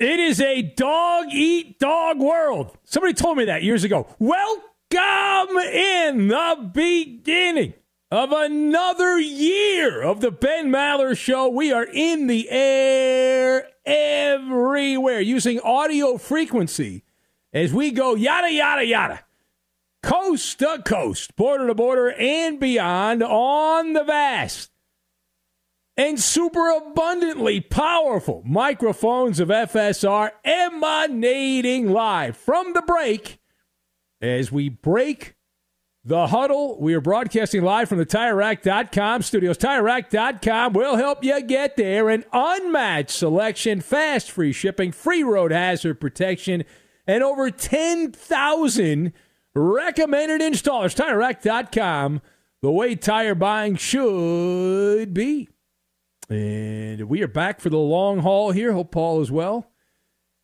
It is a dog eat dog world. Somebody told me that years ago. Welcome in the beginning of another year of the Ben Maller Show. We are in the air everywhere using audio frequency as we go yada, yada, yada, coast to coast, border to border, and beyond on the vast and super abundantly powerful microphones of FSR emanating live from the break as we break the huddle. We are broadcasting live from the TireRack.com studios. TireRack.com will help you get there. An unmatched selection, fast free shipping, free road hazard protection, and over 10,000 recommended installers. TireRack.com, the way tire buying should be. And we are back for the long haul here. Hope Paul is well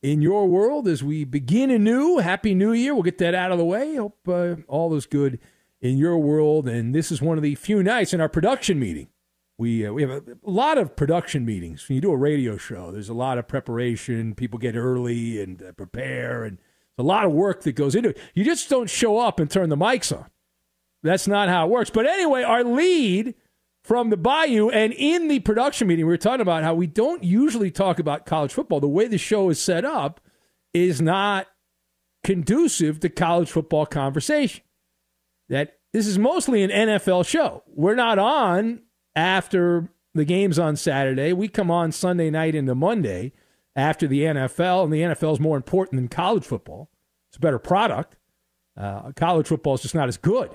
in your world as we begin anew. Happy New Year. We'll get that out of the way. Hope uh, all is good in your world. And this is one of the few nights in our production meeting. We, uh, we have a, a lot of production meetings. When you do a radio show, there's a lot of preparation. People get early and uh, prepare, and a lot of work that goes into it. You just don't show up and turn the mics on. That's not how it works. But anyway, our lead from the Bayou. And in the production meeting, we were talking about how we don't usually talk about college football. The way the show is set up is not conducive to college football conversation. That this is mostly an NFL show. We're not on after the games on Saturday. We come on Sunday night into Monday after the NFL, and the NFL is more important than college football. It's a better product. Uh, college football is just not as good.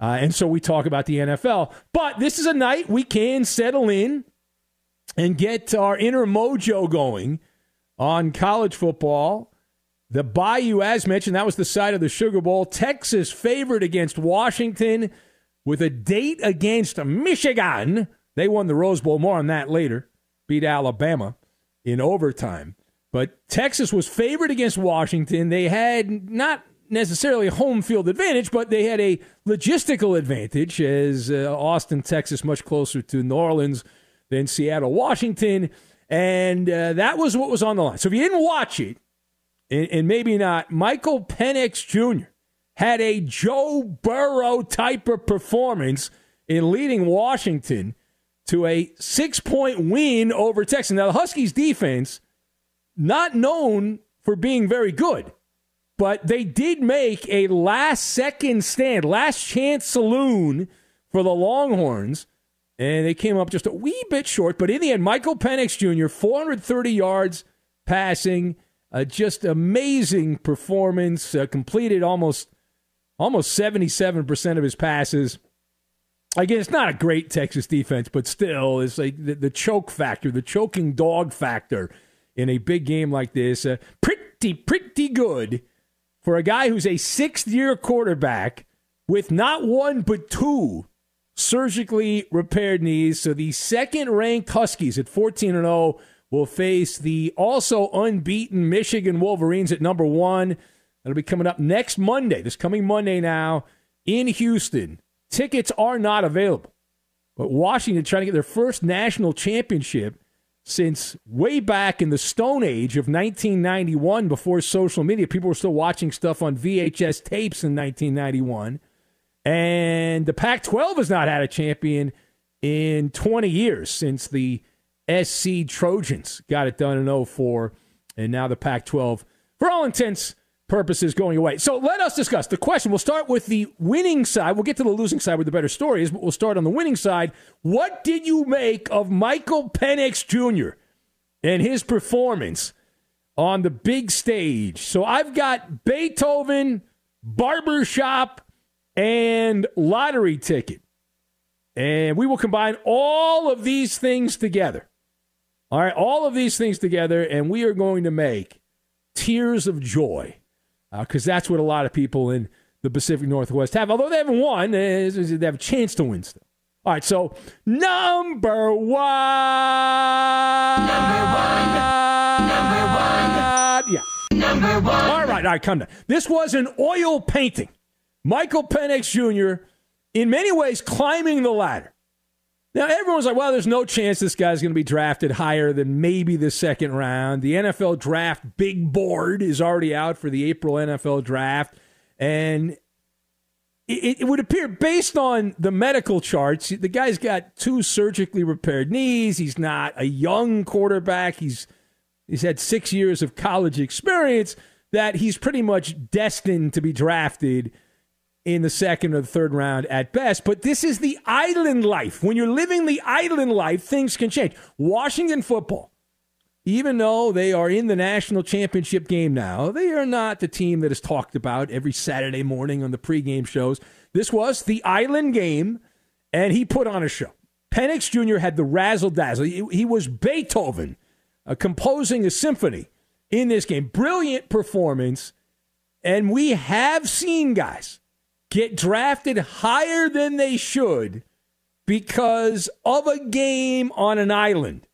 Uh, and so we talk about the NFL. But this is a night we can settle in and get our inner mojo going on college football. The Bayou, as mentioned, that was the side of the Sugar Bowl. Texas favored against Washington with a date against Michigan. They won the Rose Bowl. More on that later. Beat Alabama in overtime. But Texas was favored against Washington. They had not necessarily a home field advantage, but they had a logistical advantage as uh, Austin, Texas, much closer to New Orleans than Seattle, Washington. And uh, that was what was on the line. So if you didn't watch it, and, and maybe not, Michael Penix Jr. had a Joe Burrow type of performance in leading Washington to a six point win over Texas. Now, the Huskies defense, not known for being very good, but they did make a last second stand, last chance saloon for the Longhorns. And they came up just a wee bit short. But in the end, Michael Penix Jr., 430 yards passing, uh, just amazing performance, uh, completed almost almost 77% of his passes. Again, it's not a great Texas defense, but still, it's like the, the choke factor, the choking dog factor in a big game like this. Uh, pretty, pretty good for a guy who's a sixth year quarterback with not one but two surgically repaired knees. So the second ranked Huskies at 14 and 0 will face the also unbeaten Michigan Wolverines at number one. That'll be coming up next Monday, this coming Monday now in Houston. Tickets are not available. But Washington trying to get their first national championship since way back in the Stone Age of 1991 before social media. People were still watching stuff on VHS tapes in 1991. And the Pac 12 has not had a champion in 20 years since the SC Trojans got it done in 04. And now the Pac 12, for all intents purposes, going away. So let us discuss the question. We'll start with the winning side. We'll get to the losing side where the better story is, but we'll start on the winning side. What did you make of Michael Penix Jr. and his performance on the big stage? So I've got Beethoven, Barbershop, and lottery ticket. And we will combine all of these things together. All right, all of these things together, and we are going to make tears of joy because uh, that's what a lot of people in the Pacific Northwest have. Although they haven't won, they have a chance to win still. All right, so number one. Number one. Number one. Yeah. Number one. All right, all right, come down. This was an oil painting. Michael Penix Jr., in many ways, climbing the ladder. Now, everyone's like, well, there's no chance this guy's going to be drafted higher than maybe the second round. The NFL draft big board is already out for the April NFL draft. And it, it, would appear, based on the medical charts, the guy's got two surgically repaired knees. He's not a young quarterback. He's, he's had six years of college experience, that he's pretty much destined to be drafted in the second or the third round at best. But this is the island life. When you're living the island life, things can change. Washington football, even though they are in the national championship game now, they are not the team that is talked about every Saturday morning on the pregame shows. This was the island game, and he put on a show. Penix Jr. had the razzle dazzle. He, was Beethoven uh, composing a symphony in this game. Brilliant performance. And we have seen guys get drafted higher than they should because of a game on an island.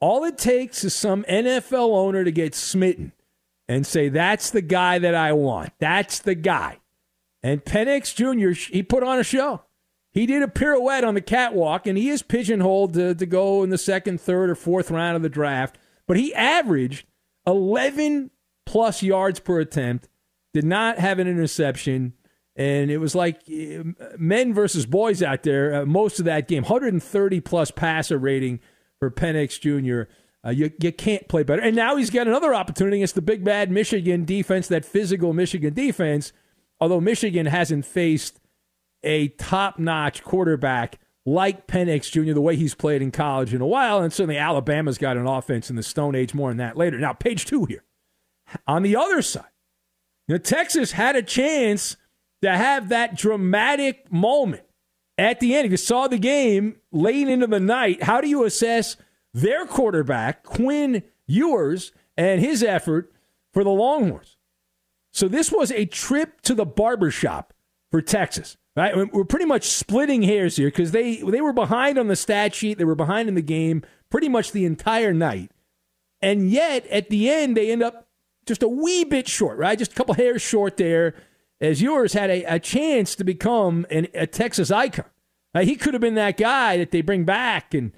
All it takes is some NFL owner to get smitten and say, that's the guy that I want. That's the guy. And Penix Jr., he put on a show. He did a pirouette on the catwalk, and he is pigeonholed to, to go in the second, third, or fourth round of the draft. But he averaged 11 plus yards per attempt, did not have an interception, and it was like uh, men versus boys out there. Uh, most of that game, 130 plus passer rating for Penix Jr. Uh, you you can't play better. And now he's got another opportunity against the big bad Michigan defense, that physical Michigan defense. Although Michigan hasn't faced a top notch quarterback like Penix Jr., the way he's played in college in a while. And certainly Alabama's got an offense in the Stone Age, more on that later. Now, page two here. On the other side, you know, Texas had a chance to have that dramatic moment at the end. If you saw the game late into the night, how do you assess their quarterback, Quinn Ewers, and his effort for the Longhorns? So this was a trip to the barbershop for Texas. Right, we're pretty much splitting hairs here because they they were behind on the stat sheet, they were behind in the game pretty much the entire night, and yet at the end they end up just a wee bit short, right? Just a couple hairs short there. As Ewers had a, a chance to become an, a Texas icon. Right? He could have been that guy that they bring back and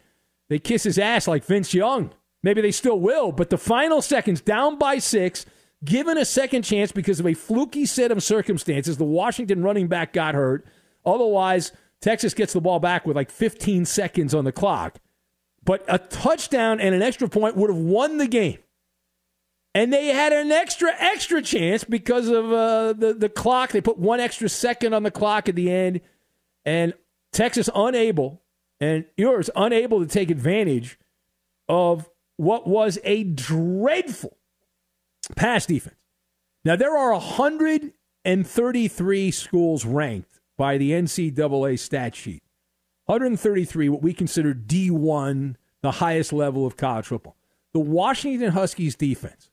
they kiss his ass like Vince Young. Maybe they still will, but the final seconds, down by six, given a second chance because of a fluky set of circumstances. The Washington running back got hurt. Otherwise, Texas gets the ball back with like 15 seconds on the clock. But a touchdown and an extra point would have won the game. And they had an extra, extra chance because of uh, the, the clock. They put one extra second on the clock at the end. And Texas unable, and Ewers unable to take advantage of what was a dreadful pass defense. Now, there are 133 schools ranked by the NCAA stat sheet. 133, what we consider D1, the highest level of college football. The Washington Huskies defense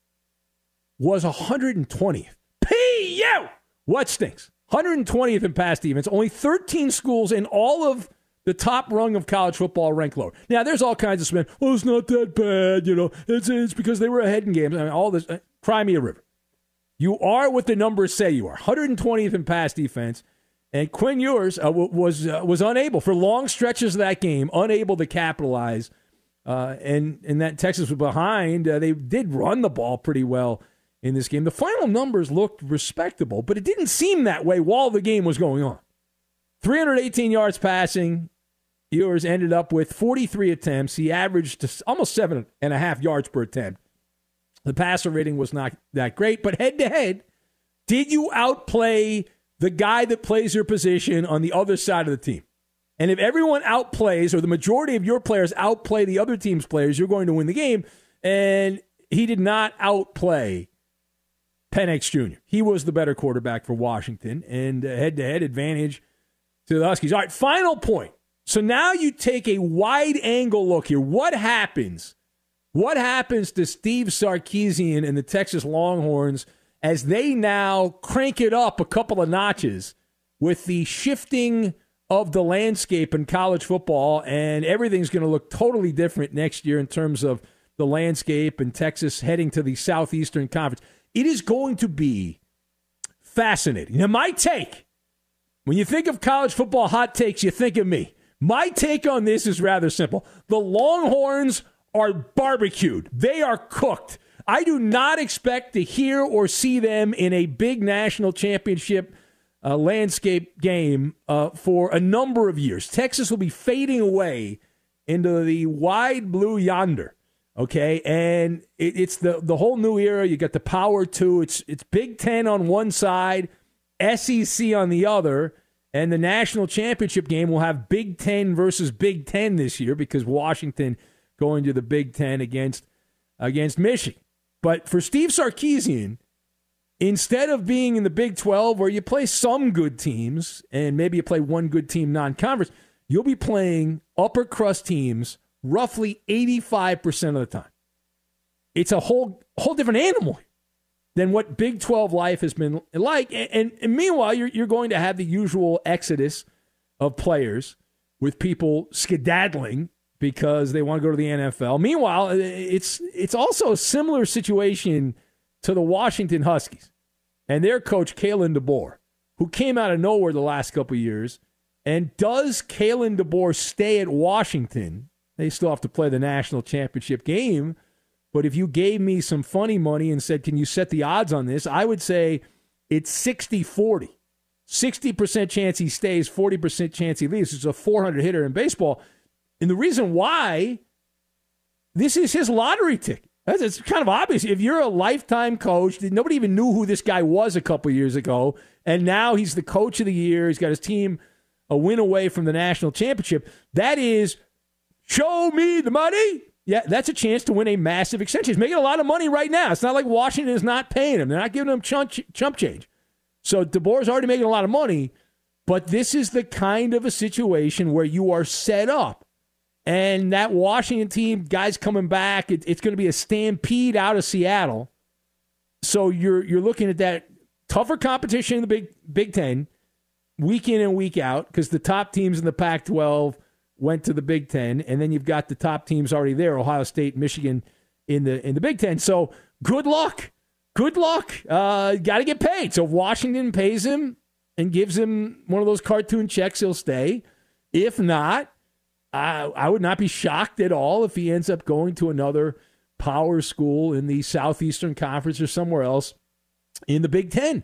was 120th. P.U. What stinks? 120th in pass defense. Only 13 schools in all of the top rung of college football rank lower. Now, there's all kinds of spin. Oh, it's not that bad. You know, it's, it's because they were ahead in games. I mean, all this. Uh, cry me a river. You are what the numbers say you are. 120th in pass defense. And Quinn Ewers uh, was uh, was unable for long stretches of that game, unable to capitalize. Uh, and and that Texas was behind. Uh, they did run the ball pretty well in this game. The final numbers looked respectable, but it didn't seem that way while the game was going on. 318 yards passing. Ewers ended up with 43 attempts. He averaged almost seven and a half yards per attempt. The passer rating was not that great, but head to head, did you outplay the guy that plays your position on the other side of the team? And if everyone outplays, or the majority of your players outplay the other team's players, you're going to win the game. And he did not outplay Penix Jr. He was the better quarterback for Washington and head to head advantage to the Huskies. All right, final point. So now you take a wide angle look here. What happens? What happens to Steve Sarkisian and the Texas Longhorns as they now crank it up a couple of notches with the shifting of the landscape in college football and everything's going to look totally different next year in terms of the landscape and Texas heading to the Southeastern Conference. It is going to be fascinating. Now, my take when you think of college football hot takes, you think of me. My take on this is rather simple. The Longhorns are barbecued, they are cooked. I do not expect to hear or see them in a big national championship uh, landscape game uh, for a number of years. Texas will be fading away into the wide blue yonder. Okay, and it, it's the the whole new era. You got the Power Two. It's it's Big Ten on one side, SEC on the other, and the national championship game will have Big Ten versus Big Ten this year because Washington going to the Big Ten against against Michigan. But for Steve Sarkisian, instead of being in the Big 12 where you play some good teams and maybe you play one good team non conference, you'll be playing upper crust teams roughly 85% of the time. It's a whole whole different animal than what Big 12 life has been like. And, and, meanwhile, you're, you're going to have the usual exodus of players with people skedaddling because they want to go to the NFL. Meanwhile, it's, it's also a similar situation to the Washington Huskies and their coach, Kalen DeBoer, who came out of nowhere the last couple years. And does Kalen DeBoer stay at Washington they still have to play the national championship game. But if you gave me some funny money and said, Can you set the odds on this? I would say it's 60 40. 60% chance he stays, 40% chance he leaves. It's a 400 hitter in baseball. And the reason why this is his lottery ticket. It's kind of obvious. If you're a lifetime coach, nobody even knew who this guy was a couple years ago, and now he's the coach of the year. He's got his team a win away from the national championship. That is, show me the money. Yeah, that's a chance to win a massive extension. He's making a lot of money right now. It's not like Washington is not paying him. They're not giving him chump, chump change. So DeBoer's already making a lot of money, but this is the kind of a situation where you are set up. And that Washington team, guys coming back, it, it's going to be a stampede out of Seattle. So you're you're looking at that tougher competition in the Big Big Ten, week in and week out, because the top teams in the Pac-12 went to the Big Ten, and then you've got the top teams already there: Ohio State, Michigan, in the in the Big Ten. So good luck good luck. Uh, Got to get paid. So if Washington pays him and gives him one of those cartoon checks, he'll stay. If not, I, I would not be shocked at all if he ends up going to another power school in the Southeastern Conference or somewhere else in the Big Ten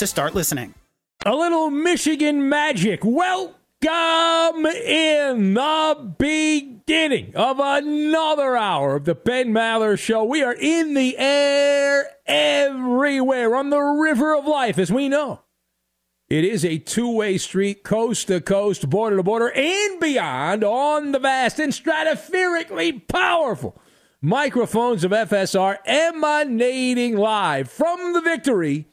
to start listening. A little Michigan magic. Welcome in the beginning of another hour of the Ben Maller Show. We are in the air everywhere on the river of life, as we know. It is a two way street, coast to coast, border to border, and beyond on the vast and stratospherically powerful microphones of FSR emanating live from the victory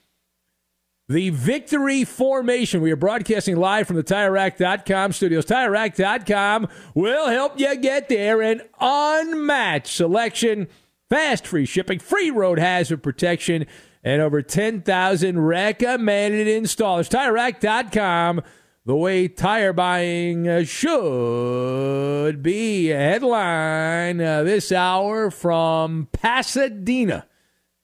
the victory formation. We are broadcasting live from the TireRack.com studios. TireRack.com will help you get there. An unmatched selection, fast free shipping, free road hazard protection, and over 10,000 recommended installers. TireRack.com, the way tire buying should be. A headline uh, this hour from Pasadena.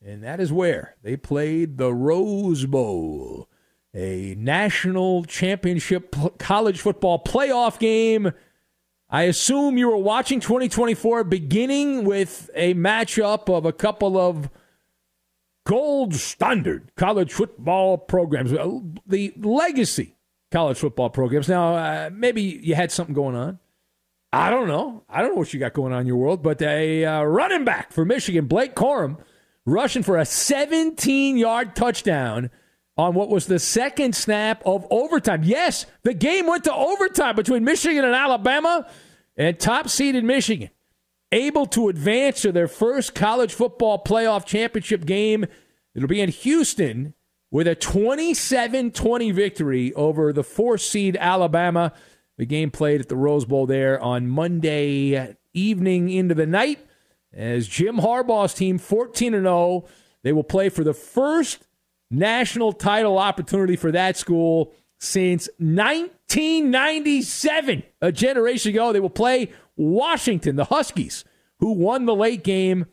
And that is where they played the Rose Bowl, a national championship college football playoff game. I assume you were watching 2024 beginning with a matchup of a couple of gold standard college football programs, uh, the legacy college football programs. Now, uh, maybe you had something going on. I don't know. I don't know what you got going on in your world, but a uh, running back for Michigan, Blake Corum, rushing for a 17 yard touchdown on what was the second snap of overtime. Yes, the game went to overtime between Michigan and Alabama, and top seeded Michigan able to advance to their first college football playoff championship game. It'll be in Houston with a 27 20 victory over the four seed Alabama. The game played at the Rose Bowl there on Monday evening into the night as Jim Harbaugh's team 14 0. They will play for the first national title opportunity for that school since 1997, a generation ago. They will play Washington, the Huskies, who won the late game,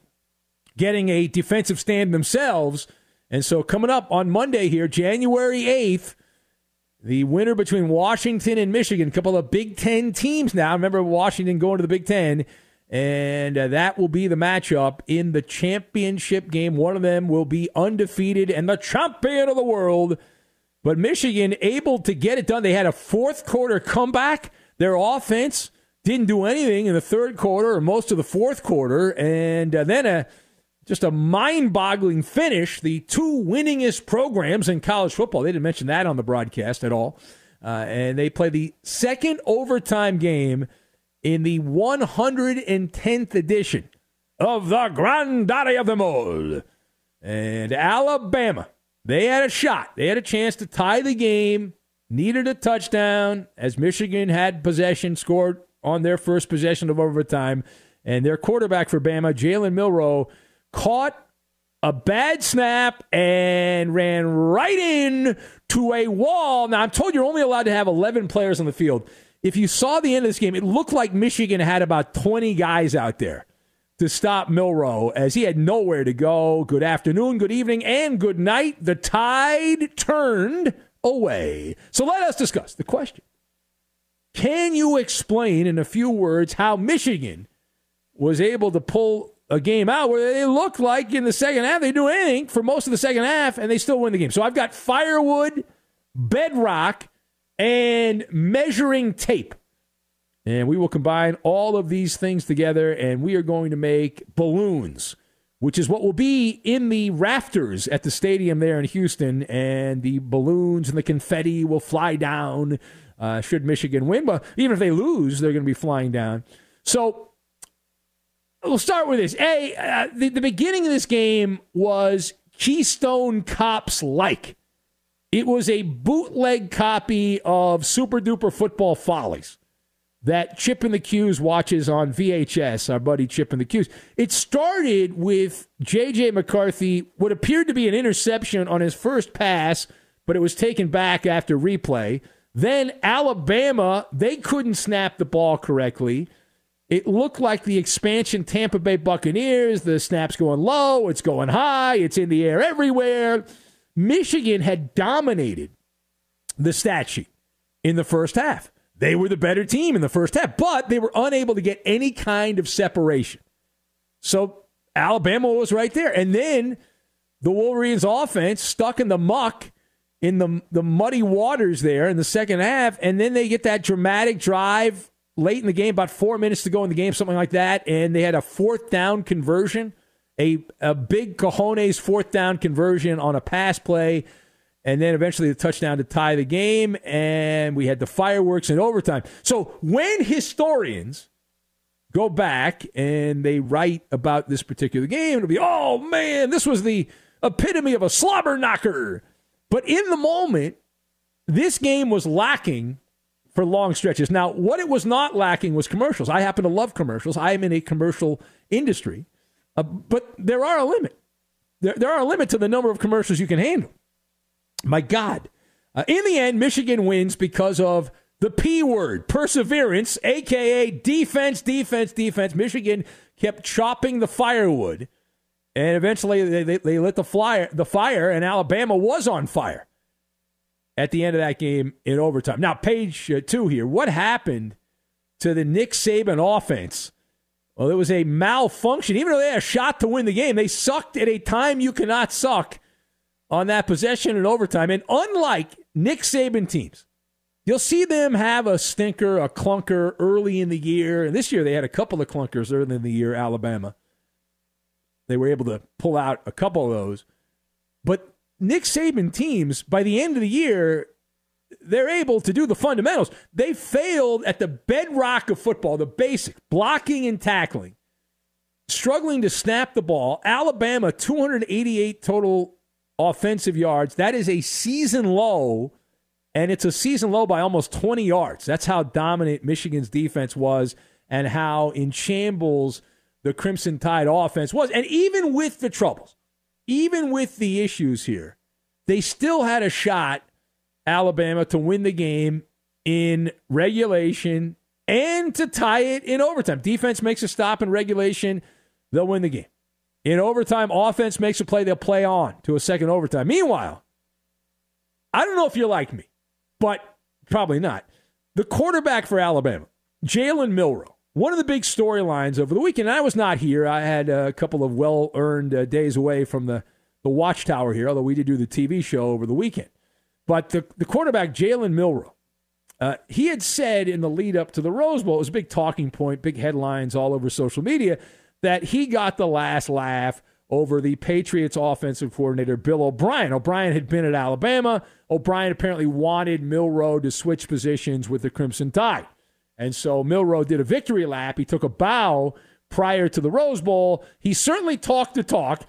getting a defensive stand themselves. And so, coming up on Monday here, January 8th, the winner between Washington and Michigan, a couple of Big Ten teams now. Remember Washington going to the Big Ten. And uh, that will be the matchup in the championship game. One of them will be undefeated and the champion of the world. But Michigan able to get it done. They had a fourth quarter comeback. Their offense didn't do anything in the third quarter or most of the fourth quarter. And uh, then a just a mind boggling finish. The two winningest programs in college football. They didn't mention that on the broadcast at all. Uh, and they play the second overtime game in the 110th edition of the Granddaddy of them all. And Alabama, they had a shot. They had a chance to tie the game, needed a touchdown as Michigan had possession, scored on their first possession of overtime. And their quarterback for Bama, Jalen Milroe, caught a bad snap and ran right in to a wall. Now, I'm told you're only allowed to have 11 players on the field. If you saw the end of this game, it looked like Michigan had about 20 guys out there to stop Milroe as he had nowhere to go. Good afternoon, good evening, and good night. The tide turned away. So let us discuss the question. Can you explain in a few words how Michigan was able to pull a game out where they looked like in the second half they do anything for most of the second half and they still win the game? So I've got firewood, bedrock, and measuring tape. And we will combine all of these things together and we are going to make balloons, which is what will be in the rafters at the stadium there in Houston. And the balloons and the confetti will fly down uh, should Michigan win. But even if they lose, they're going to be flying down. So we'll start with this. A, uh, the, the beginning of this game was Keystone Cops like. It was a bootleg copy of Super Duper Football Follies that Chip and the Q's watches on VHS, our buddy Chip and the Q's. It started with J.J. McCarthy, what appeared to be an interception on his first pass, but it was taken back after replay. Then Alabama, they couldn't snap the ball correctly. It looked like the expansion Tampa Bay Buccaneers. The snap's going low, it's going high, it's in the air everywhere. Michigan had dominated the stat sheet in the first half. They were the better team in the first half, but they were unable to get any kind of separation. So Alabama was right there. And then the Wolverines offense stuck in the muck in the the muddy waters there in the second half, and then they get that dramatic drive late in the game, about four minutes to go in the game, something like that, and they had a fourth down conversion a, a big cojones fourth down conversion on a pass play, and then eventually the touchdown to tie the game, and we had the fireworks in overtime. So when historians go back and they write about this particular game, it'll be, oh man, this was the epitome of a slobber knocker. But in the moment, this game was lacking for long stretches. Now, what it was not lacking was commercials. I happen to love commercials. I am in a commercial industry. Uh, but there are a limit. There, there are a limit to the number of commercials you can handle. My God. Uh, in the end, Michigan wins because of the P word, perseverance, aka defense, defense, defense. Michigan kept chopping the firewood, and eventually they, they, they lit the, flyer, the fire, and Alabama was on fire at the end of that game in overtime. Now, page uh, two here. What happened to the Nick Saban offense well, it was a malfunction. Even though they had a shot to win the game, they sucked at a time you cannot suck on that possession in overtime. And unlike Nick Saban teams, You'll see them have a stinker, a clunker early in the year. And this year they had a couple of clunkers early in the year, Alabama. They were able to pull out a couple of those. But Nick Saban teams, by the end of the year, they're able to do the fundamentals. They failed at the bedrock of football, the basic blocking and tackling, struggling to snap the ball. Alabama, 288 total offensive yards. That is a season low, and it's a season low by almost 20 yards. That's how dominant Michigan's defense was and how in shambles the Crimson Tide offense was. And even with the troubles, even with the issues here, they still had a shot Alabama to win the game in regulation and to tie it in overtime. Defense makes a stop in regulation, they'll win the game. In overtime, offense makes a play, they'll play on to a second overtime. Meanwhile, I don't know if you're like me, but probably not. The quarterback for Alabama, Jalen Milroe, one of the big storylines over the weekend. I was not here. I had a couple of well earned uh, days away from the, the watchtower here, although we did do the TV show over the weekend. But the, the quarterback, Jalen Milroe, uh, he had said in the lead up to the Rose Bowl, it was a big talking point, big headlines all over social media, that he got the last laugh over the Patriots offensive coordinator, Bill O'Brien. O'Brien had been at Alabama. O'Brien apparently wanted Milroe to switch positions with the Crimson Tide. And so Milroe did a victory lap. He took a bow prior to the Rose Bowl. He certainly talked the talk.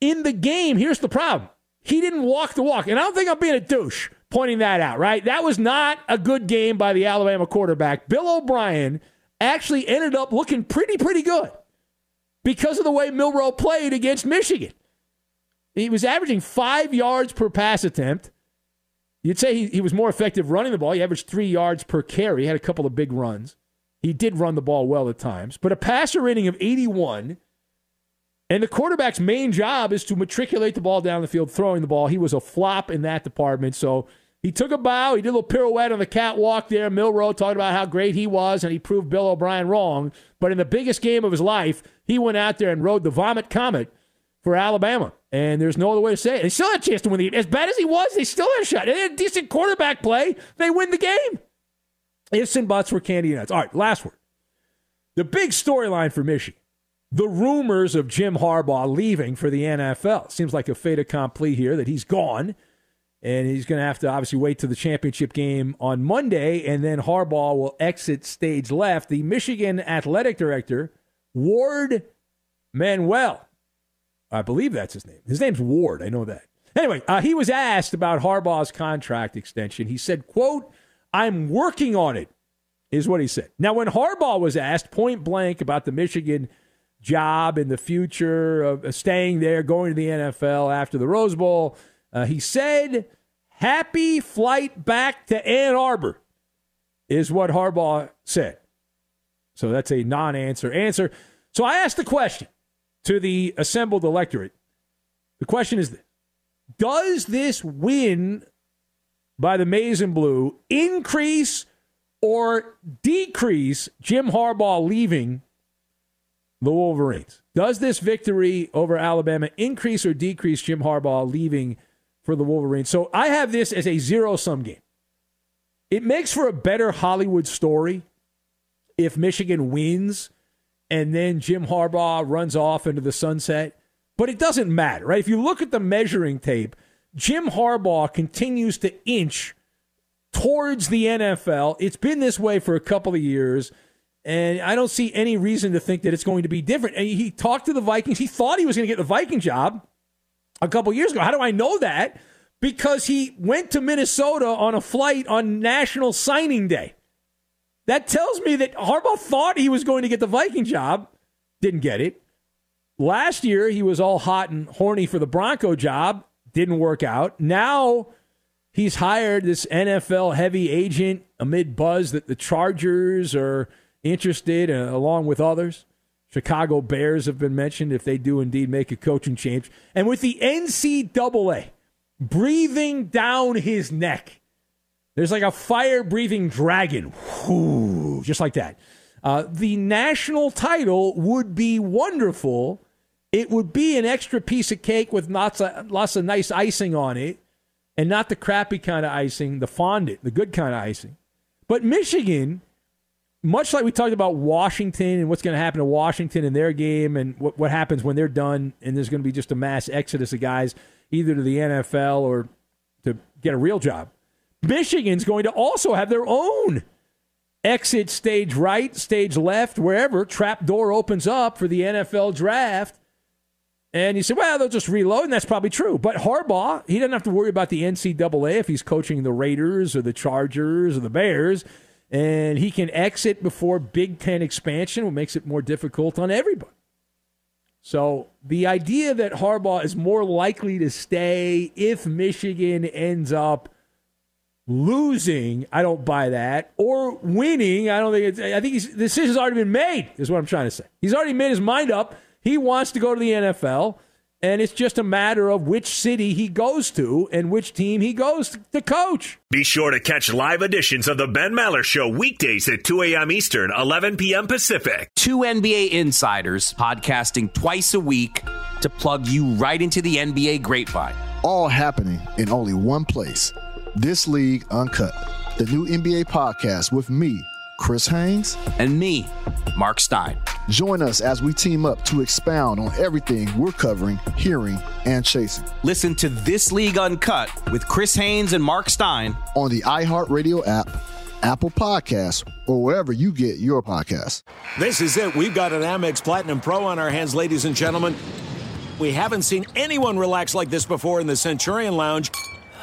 In the game, here's the problem he didn't walk the walk. And I don't think I'm being a douche pointing that out, right? That was not a good game by the Alabama quarterback. Bill O'Brien actually ended up looking pretty, pretty good because of the way Milroe played against Michigan. He was averaging five yards per pass attempt. You'd say he, he was more effective running the ball. He averaged three yards per carry. He had a couple of big runs. He did run the ball well at times, but a passer rating of 81 and the quarterback's main job is to matriculate the ball down the field, throwing the ball. He was a flop in that department. So he took a bow. He did a little pirouette on the catwalk there. Milroe talked about how great he was, and he proved Bill O'Brien wrong. But in the biggest game of his life, he went out there and rode the vomit comet for Alabama. And there's no other way to say it. They still had a chance to win the game. As bad as he was, they still had a shot. They had a decent quarterback play. They win the game. Ifs and buts were candy nuts. All right, last word. The big storyline for Michigan the rumors of Jim Harbaugh leaving for the NFL. Seems like a fait accompli here that he's gone. And he's going to have to obviously wait to the championship game on Monday, and then Harbaugh will exit stage left. The Michigan athletic director, Warde Manuel, I believe that's his name. His name's Warde. I know that. Anyway, uh, he was asked about Harbaugh's contract extension. He said, "quote I'm working on it," is what he said. Now, when Harbaugh was asked point blank about the Michigan job in the future of staying there, going to the NFL after the Rose Bowl. Uh, he said, Happy flight back to Ann Arbor, is what Harbaugh said. So that's a non answer answer. So I asked the question to the assembled electorate. The question is this Does this win by the Maize and Blue increase or decrease Jim Harbaugh leaving the Wolverines. Does this victory over Alabama increase or decrease Jim Harbaugh leaving for the Wolverines? So I have this as a zero sum game. It makes for a better Hollywood story if Michigan wins and then Jim Harbaugh runs off into the sunset. But it doesn't matter, right? If you look at the measuring tape, Jim Harbaugh continues to inch towards the NFL. It's been this way for a couple of years. And I don't see any reason to think that it's going to be different. And he talked to the Vikings. He thought he was going to get the Viking job a couple years ago. How do I know that? Because he went to Minnesota on a flight on National Signing Day. That tells me that Harbaugh thought he was going to get the Viking job, didn't get it. Last year, he was all hot and horny for the Bronco job, didn't work out. Now he's hired this NFL heavy agent amid buzz that the Chargers are – interested, uh, along with others. Chicago Bears have been mentioned if they do indeed make a coaching change. And with the NCAA breathing down his neck, there's like a fire breathing dragon, whoo, just like that. Uh, the national title would be wonderful. It would be an extra piece of cake with lots of, lots of nice icing on it. and not the crappy kind of icing, the fondant, the good kind of icing. But Michigan, much like we talked about Washington and what's going to happen to Washington in their game and what, what happens when they're done, and there's going to be just a mass exodus of guys either to the NFL or to get a real job. Michigan's going to also have their own exit stage right, stage left, wherever trap door opens up for the NFL draft. And you say, well, they'll just reload, and that's probably true. But Harbaugh, he doesn't have to worry about the NCAA if he's coaching the Raiders or the Chargers or the Bears. And he can exit before Big Ten expansion, what makes it more difficult on everybody. So the idea that Harbaugh is more likely to stay if Michigan ends up losing, I don't buy that. Or winning, I don't think it's. I think the decision's already been made. Is what I'm trying to say. He's already made his mind up. He wants to go to the NFL, and it's just a matter of which city he goes to and which team he goes to coach. Be sure to catch live editions of the Ben Maller Show weekdays at 2 a.m. Eastern, 11 p.m. Pacific. Two NBA insiders podcasting twice a week to plug you right into the NBA grapevine. All happening in only one place. This League Uncut, the new NBA podcast with me, Chris Haynes, and me, Mark Stein. Join us as we team up to expound on everything we're covering, hearing, and chasing. Listen to This League Uncut with Chris Haynes and Mark Stein on the iHeartRadio app, Apple Podcasts, or wherever you get your podcasts. This is it. We've got an Amex Platinum Pro on our hands, ladies and gentlemen. We haven't seen anyone relax like this before in the Centurion Lounge.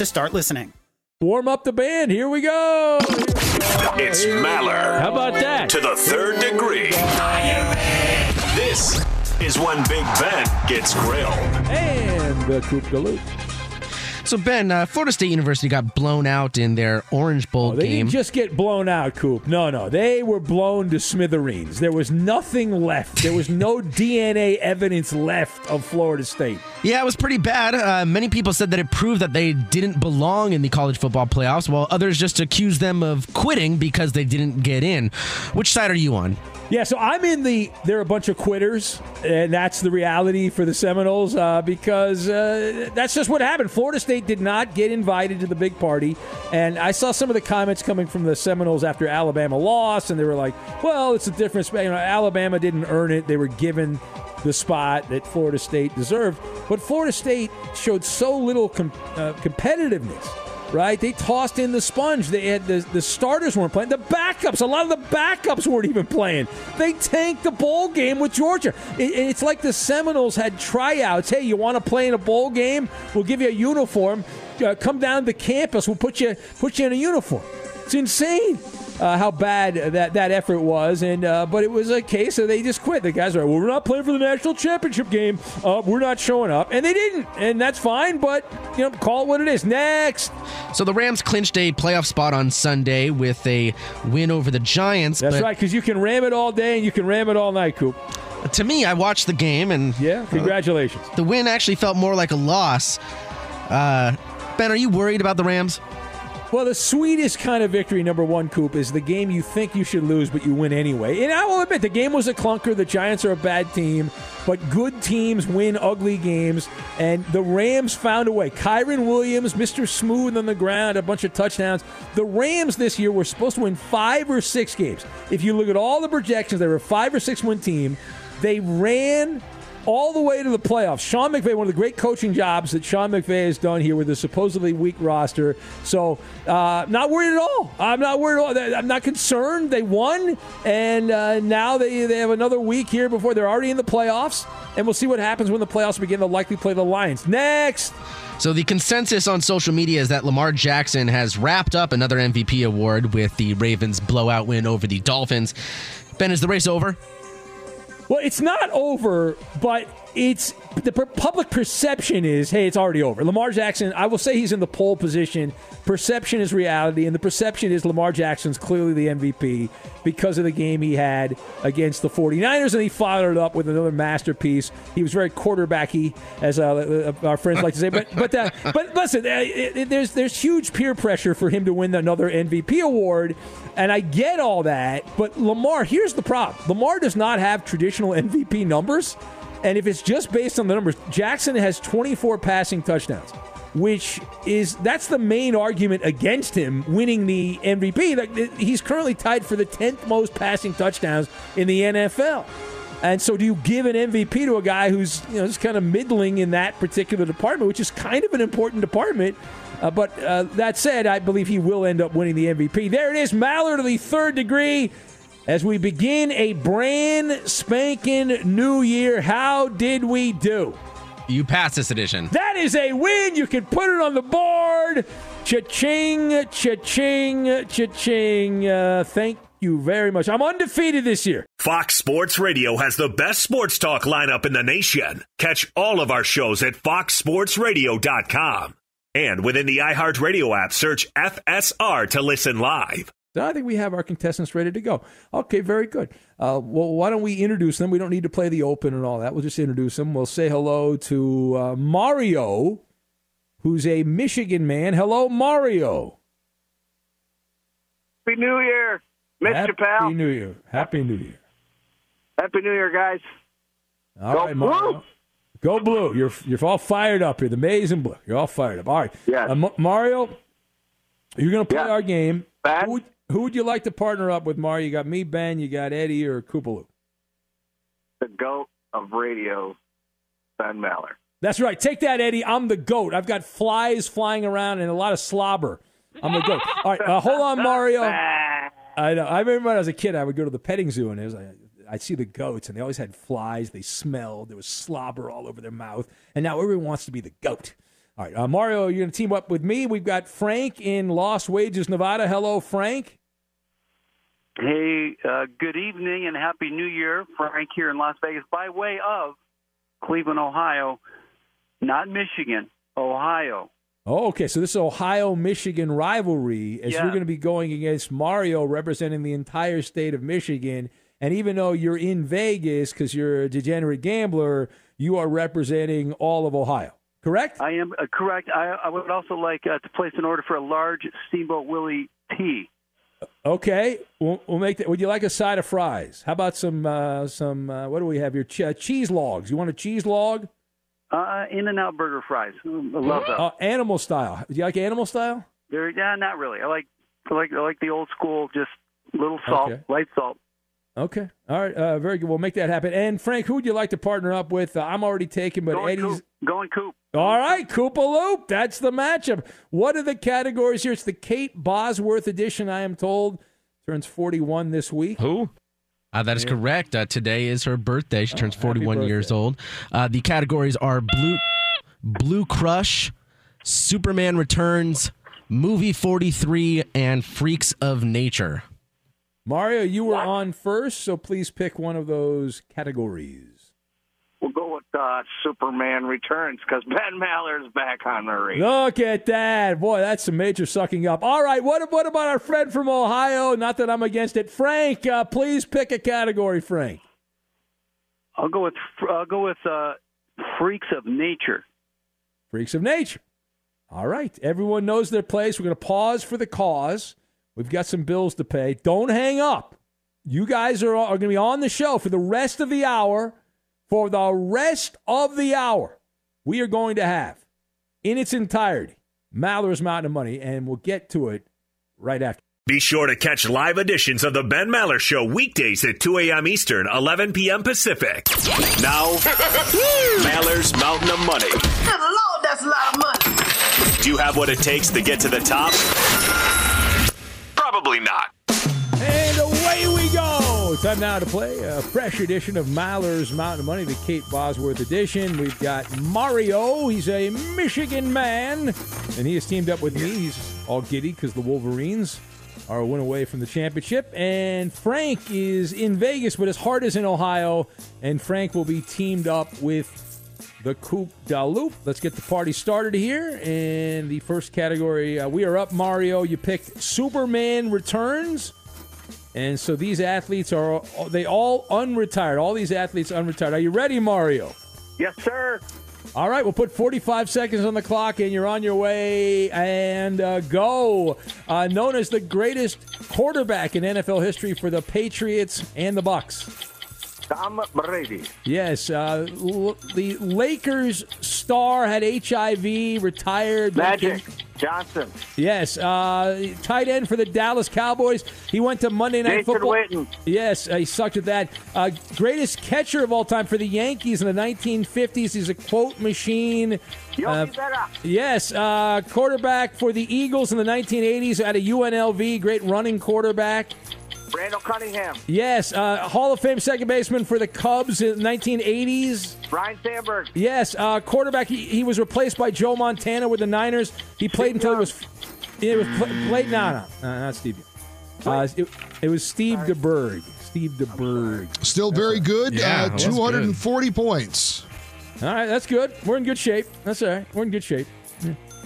to start listening. Warm up the band. Here we go. It's Maller. How about that? To the third degree. This is when Big Ben gets grilled. And the Coop Galoot. So Ben, uh, Florida State University got blown out in their Orange Bowl Oh, they game. didn't just get blown out, Coop. No, no. They were blown to smithereens. There was nothing left. There was no DNA evidence left of Florida State. Yeah, it was pretty bad. Uh, many people said that it proved that they didn't belong in the college football playoffs, while others just accused them of quitting because they didn't get in. Which side are you on? Yeah, so I'm in the. They're a bunch of quitters, and that's the reality for the Seminoles uh, because uh, that's just what happened. Florida State Did not get invited to the big party. And I saw some of the comments coming from the Seminoles after Alabama lost, and they were like, well, it's a difference. You know, Alabama didn't earn it. They were given the spot that Florida State deserved. But Florida State showed so little com- uh, competitiveness right? They tossed in the sponge. They had the, the starters weren't playing. The backups, a lot of the backups weren't even playing. They tanked the bowl game with Georgia. It, it's like the Seminoles had tryouts. Hey, you want to play in a bowl game? We'll give you a uniform. Uh, come down to campus. We'll put you put you in a uniform. It's insane uh, how bad that, that effort was. And uh, but it was a case of they just quit. The guys are like, well, we're not playing for the national championship game. Uh, we're not showing up, and they didn't, and that's fine. But you know, call it what it is. Next. So the Rams clinched a playoff spot on Sunday with a win over the Giants. That's but right, because you can ram it all day and you can ram it all night, Coop. To me, I watched the game and yeah, congratulations. the win actually felt more like a loss. Uh, ben, are you worried about the Rams? Well, the sweetest kind of victory, number one, Coop, is the game you think you should lose, but you win anyway. And I will admit, the game was a clunker. The Giants are a bad team, but good teams win ugly games. And the Rams found a way. Kyren Williams, Mr. Smooth on the ground, a bunch of touchdowns. The Rams this year were supposed to win five or six games. If you look at all the projections, they were a five or six win team. They ran all the way to the playoffs. Sean McVay, one of the great coaching jobs that Sean McVay has done here with a supposedly weak roster. So, uh, not worried at all. I'm not worried at all. I'm not concerned. They won, and uh, now they, they have another week here before they're already in the playoffs. And we'll see what happens when the playoffs begin. They'll likely play the Lions. Next. So the consensus on social media is that Lamar Jackson has wrapped up another MVP award with the Ravens blowout win over the Dolphins. Ben, is the race over? Well, it's not over, but it's the per- public perception is, hey, it's already over. Lamar Jackson, I will say he's in the pole position. Perception is reality, and the perception is Lamar Jackson's clearly the MVP because of the game he had against the 49ers, and he followed it up with another masterpiece. He was very quarterbacky, as uh, uh, our friends like to say. But but uh, but listen, uh, it, it, there's there's huge peer pressure for him to win another MVP award, and I get all that. But Lamar, here's the problem: Lamar does not have traditional MVP numbers. And if it's just based on the numbers, Jackson has 24 passing touchdowns, which is that's the main argument against him winning the MVP. He's currently tied for the 10th most passing touchdowns in the NFL. And so, do you give an MVP to a guy who's you know just kind of middling in that particular department, which is kind of an important department? Uh, but uh, that said, I believe he will end up winning the MVP. There it is, Maller to the third degree as we begin a brand spanking new year. How did we do? You passed this edition. That is a win. You can put it on the board. Cha-ching, cha-ching, cha-ching. Uh, thank you very much. I'm undefeated this year. Fox Sports Radio has the best sports talk lineup in the nation. Catch all of our shows at foxsportsradio.com. And within the iHeartRadio app, search FSR to listen live. I think we have our contestants ready to go. Okay, very good. Uh, well, why don't we introduce them? We don't need to play the open and all that. We'll just introduce them. We'll say hello to uh, Mario, who's a Michigan man. Hello, Mario. Happy New Year, Mr. Happy Pal. New Year. Happy New Year. Happy New Year, guys. All Go right, Mario. Go blue. You're you're all fired up here. The maize and blue. You're all fired up. All right. Yes. Uh, Ma- Mario, you're going to play Yeah. our game. Who, would- who would you like to partner up with, Mario? You got me, Ben. You got Eddie or Koopaloo. The goat of radio, Ben Maller. That's right. Take that, Eddie. I'm the goat. I've got flies flying around and a lot of slobber. I'm the goat. All right, uh, hold on, Mario. I know. I remember when I was a kid, I would go to the petting zoo and it was like, I'd see the goats and they always had flies. They smelled. There was slobber all over their mouth. And now everyone wants to be the goat. All right, uh, Mario, you're going to team up with me. We've got Frank in Lost Wages, Nevada. Hello, Frank. Hey, uh, good evening and happy New Year, Frank here in Las Vegas, by way of Cleveland, Ohio, not Michigan, Ohio. Oh, okay. So this is Ohio Michigan rivalry as Yeah. you're going to be going against Mario representing the entire state of Michigan. And even though you're in Vegas because you're a degenerate gambler, you are representing all of Ohio. Correct? I am uh, correct. I, I would also like uh, to place an order for a large Steamboat Willie tea. Okay. We'll, we'll make that. Would you like a side of fries? How about some uh, some uh, what do we have here? Ch- uh, cheese logs. You want a cheese log? Uh, In and Out Burger fries. I love those. Uh, animal style. Do you like animal style? Yeah, not really. I like, I like, I like the old school, just little salt, Okay. light salt. Okay. All right. Uh, very good. We'll make that happen. And Frank, who would you like to partner up with? Uh, I'm already taken, but Going Eddie's. Coop. Going Coop. All right, Koopa Loop. That's the matchup. What are the categories here? It's the Kate Bosworth edition, I am told. Turns 41 this week. Who? Uh, that is Oh, correct. Uh, today is her birthday. She turns happy 41 years old. Uh, the categories are Blue, Blue Crush, Superman Returns, Movie 43, and Freaks of Nature. Mario, you were on first, so please pick one of those categories. We'll go with uh, Superman Returns because Ben Maller's back on the ring. Look at that. Boy, that's some major sucking up. All right, what, what about our friend from Ohio? Not that I'm against it. Frank, uh, please pick a category, Frank. I'll go with, I'll go with uh, Freaks of Nature. Freaks of Nature. All right. Everyone knows their place. We're going to pause for the cause. We've got some bills to pay. Don't hang up. You guys are, are going to be on the show for the rest of the hour. For the rest of the hour, we are going to have in its entirety Maller's Mountain of Money, and we'll get to it right after. Be sure to catch live editions of The Ben Maller Show weekdays at 2 a.m. Eastern, 11 p.m. Pacific. Now, Maller's Mountain of Money. Good Lord, that's a lot of money. Do you have what it takes to get to the top? Probably not. And away we go. Time now to play a fresh edition of Maller's Mountain Money, the Kate Bosworth edition. We've got Mario. He's a Michigan man, and he has teamed up with me. He's all giddy because the Wolverines are a win away from the championship. And Frank is in Vegas, but his heart is in Ohio. And Frank will be teamed up with the Coupe da Loop. Let's get the party started here. And the first category, uh, we are up, Mario. You picked Superman Returns. And so these athletes are, they all unretired. All these athletes unretired. Are you ready, Mario? Yes, sir. All right, we'll put 45 seconds on the clock, and you're on your way. And uh, go. Uh, known as the greatest quarterback in NFL history for the Patriots and the Bucks. Tom Brady. Yes, uh, l- the Lakers star had HIV, retired. Magic Johnson. Yes, uh, tight end for the Dallas Cowboys. He went to Monday Night Jason Football. Witten. Yes, uh, he sucked at that. Uh, greatest catcher of all time for the Yankees in the 1950s. He's a quote machine. Uh, yes, uh, quarterback for the Eagles in the 1980s at a UNLV. Great running quarterback. Randall Cunningham. Yes, uh, Hall of Fame second baseman for the Cubs in the 1980s. Ryne Sandberg. Yes, uh, quarterback. He, he was replaced by Joe Montana with the Niners. He played until it was. It was pl- played. No, no, no, not Steve. Uh, it, it was Steve DeBerg. Steve DeBerg. Still very good. Yeah, uh, that's good. 240 points. All right, that's good. We're in good shape. That's all right. We're in good shape.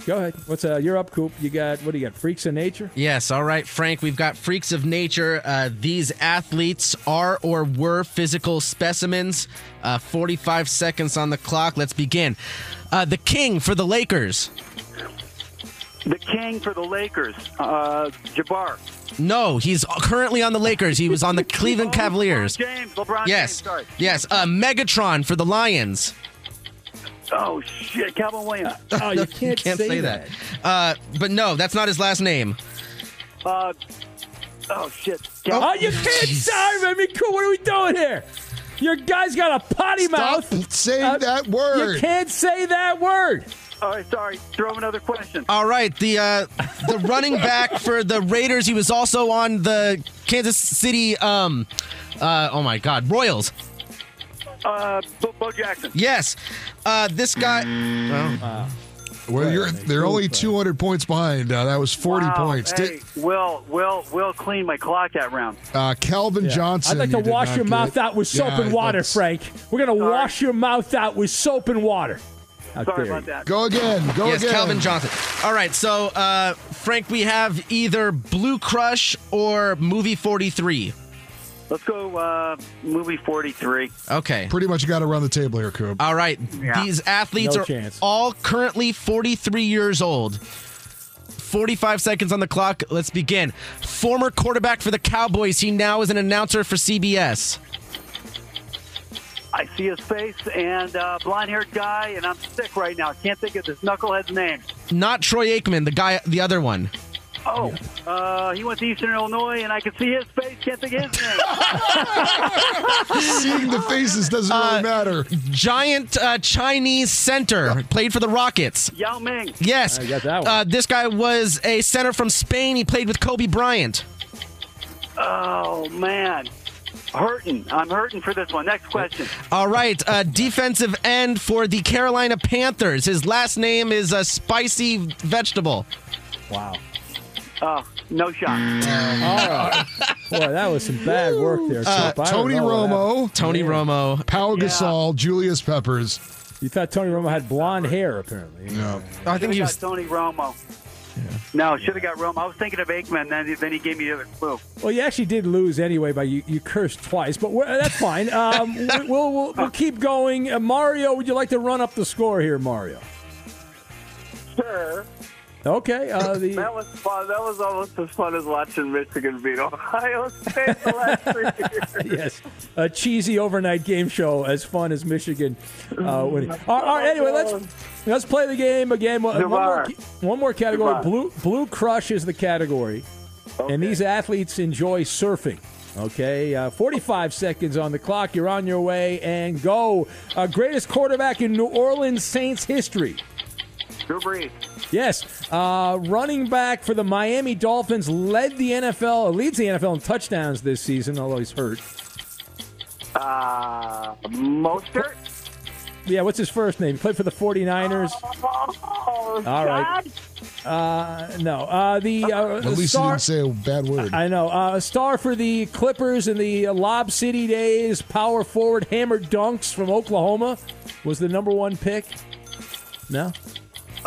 Yeah. Go ahead. What's uh? You're up, Coop. You got what do you got? Freaks of nature. Yes, all right, Frank. We've got freaks of nature. Uh, these athletes are or were physical specimens. Uh, 45 seconds on the clock. Let's begin. Uh, the king for the Lakers. The king for the Lakers, uh, Jabbar. No, he's currently on the Lakers. He was on the Cleveland Cavaliers. James, LeBron Yes, James, sorry. yes. Uh, Megatron for the Lions. Oh, shit, Calvin Williams. Oh, you can't, say, that. Uh, but no, that's not his last name. Uh, oh, shit. Oh, you can't. Sorry, I mean, cool. What are we doing here? Your guy's got a potty Stop mouth. saying that word. You can't say that word. All right, sorry. Throw another question. All right, the uh, the running back for the Raiders. He was also on the Kansas City. Um, uh, oh my God, Royals. Uh, Bo, Bo Jackson. Yes, uh, this guy. Well, Well, you're they're only 200 points behind. Uh, that was 40 Wow, points. Hey, Will, Will, Will clean my clock that round. Uh, Calvin Johnson. I'd like to you did wash not your get. mouth out with soap Yeah, and water, that's- Frank. We're gonna wash your mouth out with soap and water. How Sorry dare about you. that. Go again. Go again. yes, again. Calvin Johnson. All right, so uh, Frank, we have either Blue Crush or Movie Forty Three. Let's go uh, movie 43. Okay. Pretty much got to run the table here, Coop. All right. Yeah. These athletes No are chance. all currently 43 years old. 45 seconds on the clock. Let's begin. Former quarterback for the Cowboys. He now is an announcer for CBS. I see his face and uh, blonde haired guy, and I'm sick right now. I can't think of this knucklehead's name. Not Troy Aikman, the guy, the other one. Oh, uh, he went to Eastern Illinois, and I can see his face. Can't think of his name. Seeing the faces doesn't Uh, really matter. Giant uh, Chinese center, played for the Rockets. Yao Ming. Yes. I got that one. Uh, this guy was a center from Spain. He played with Kobe Bryant. Oh man, hurting. I'm hurting for this one. Next question. All right, uh, defensive end for the Carolina Panthers. His last name is a spicy vegetable. Wow. Oh, no shot. All right. Boy, that was some bad work there. Uh, Chip. I don't Tony know. Romo, Tony Romo, Pau Gasol, Julius Peppers. You thought Tony Romo had blonde hair, apparently. No. I think Should've he got was. Tony Romo. No, should have got Romo. I was thinking of Aikman, then then he gave me the other clue. Well, you actually did lose anyway, by you, you cursed twice, but we're, that's fine. Um, we- we'll, we'll, we'll keep going. Uh, Mario, would you like to run up the score here, Mario? Sure. Okay. Uh, the That was fun. That was almost as fun as watching Michigan beat Ohio State the last three years. yes, a cheesy overnight game show as fun as Michigan uh, winning. All right, all right, anyway, let's let's play the game again. One, one more, one more category. Blue Blue Crush is the category, and these athletes enjoy surfing. Okay, uh, 45 seconds on the clock. You're on your way and go. Uh, greatest quarterback in New Orleans Saints history. Drew Brees. Yes, uh, running back for the Miami Dolphins led the NFL, leads the NFL in touchdowns this season, although he's hurt. Uh, Mostert. Yeah, what's his first name? He played for the 49ers. Oh, All right. Uh, no. Uh, the uh, At least star. he didn't say a bad word. I know. Uh, star for the Clippers in the Lob City days, power forward, hammer dunks from Oklahoma, was the number one pick. No,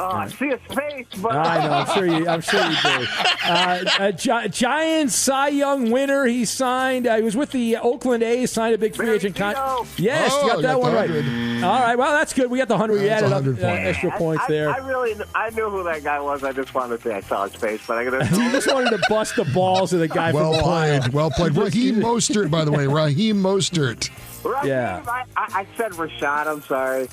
Oh, I see his face, but I know. I'm sure you. I'm sure you do. Uh, a Gi- Giants Cy Young winner. He signed. Uh, he was with the Oakland A's. Signed a big free agent contract. Yes, Oh, you got you that got one the right. 100. All right. Well, that's good. We got the hundred. We That's added up 100 uh, point. extra points I, there. I really, I knew who that guy was. I just wanted to say I saw his face, but I gotta. you just wanted to bust the balls of the guy Well from Ohio. played. Well played. Raheem Mostert, by the way. Raheem Mostert. Raheem, Yeah. I, I, I said Rashad. I'm sorry.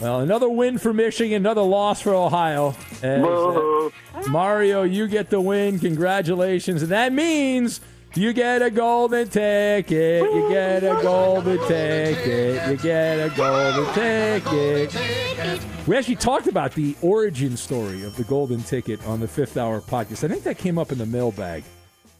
Well, another win for Michigan, another loss for Ohio. As, uh, Mario, you get the win. Congratulations. And that means you get a golden ticket. You get a golden ticket. You get a golden ticket. We actually talked about the origin story of the golden ticket on the fifth hour podcast. I think that came up in the mailbag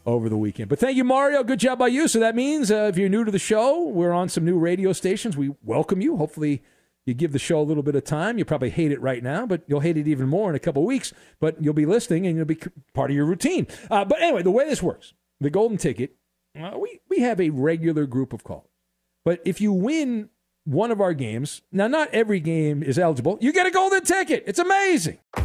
over the weekend. But thank you, Mario. Good job by you. So that means uh, if you're new to the show, we're on some new radio stations. We welcome you. Hopefully, you give the show a little bit of time. You probably hate it right now, but you'll hate it even more in a couple weeks. But you'll be listening and you'll be part of your routine. Uh, but anyway, the way this works, the golden ticket, uh, we, we have a regular group of callers. But if you win one of our games, now not every game is eligible, you get a golden ticket. It's amazing.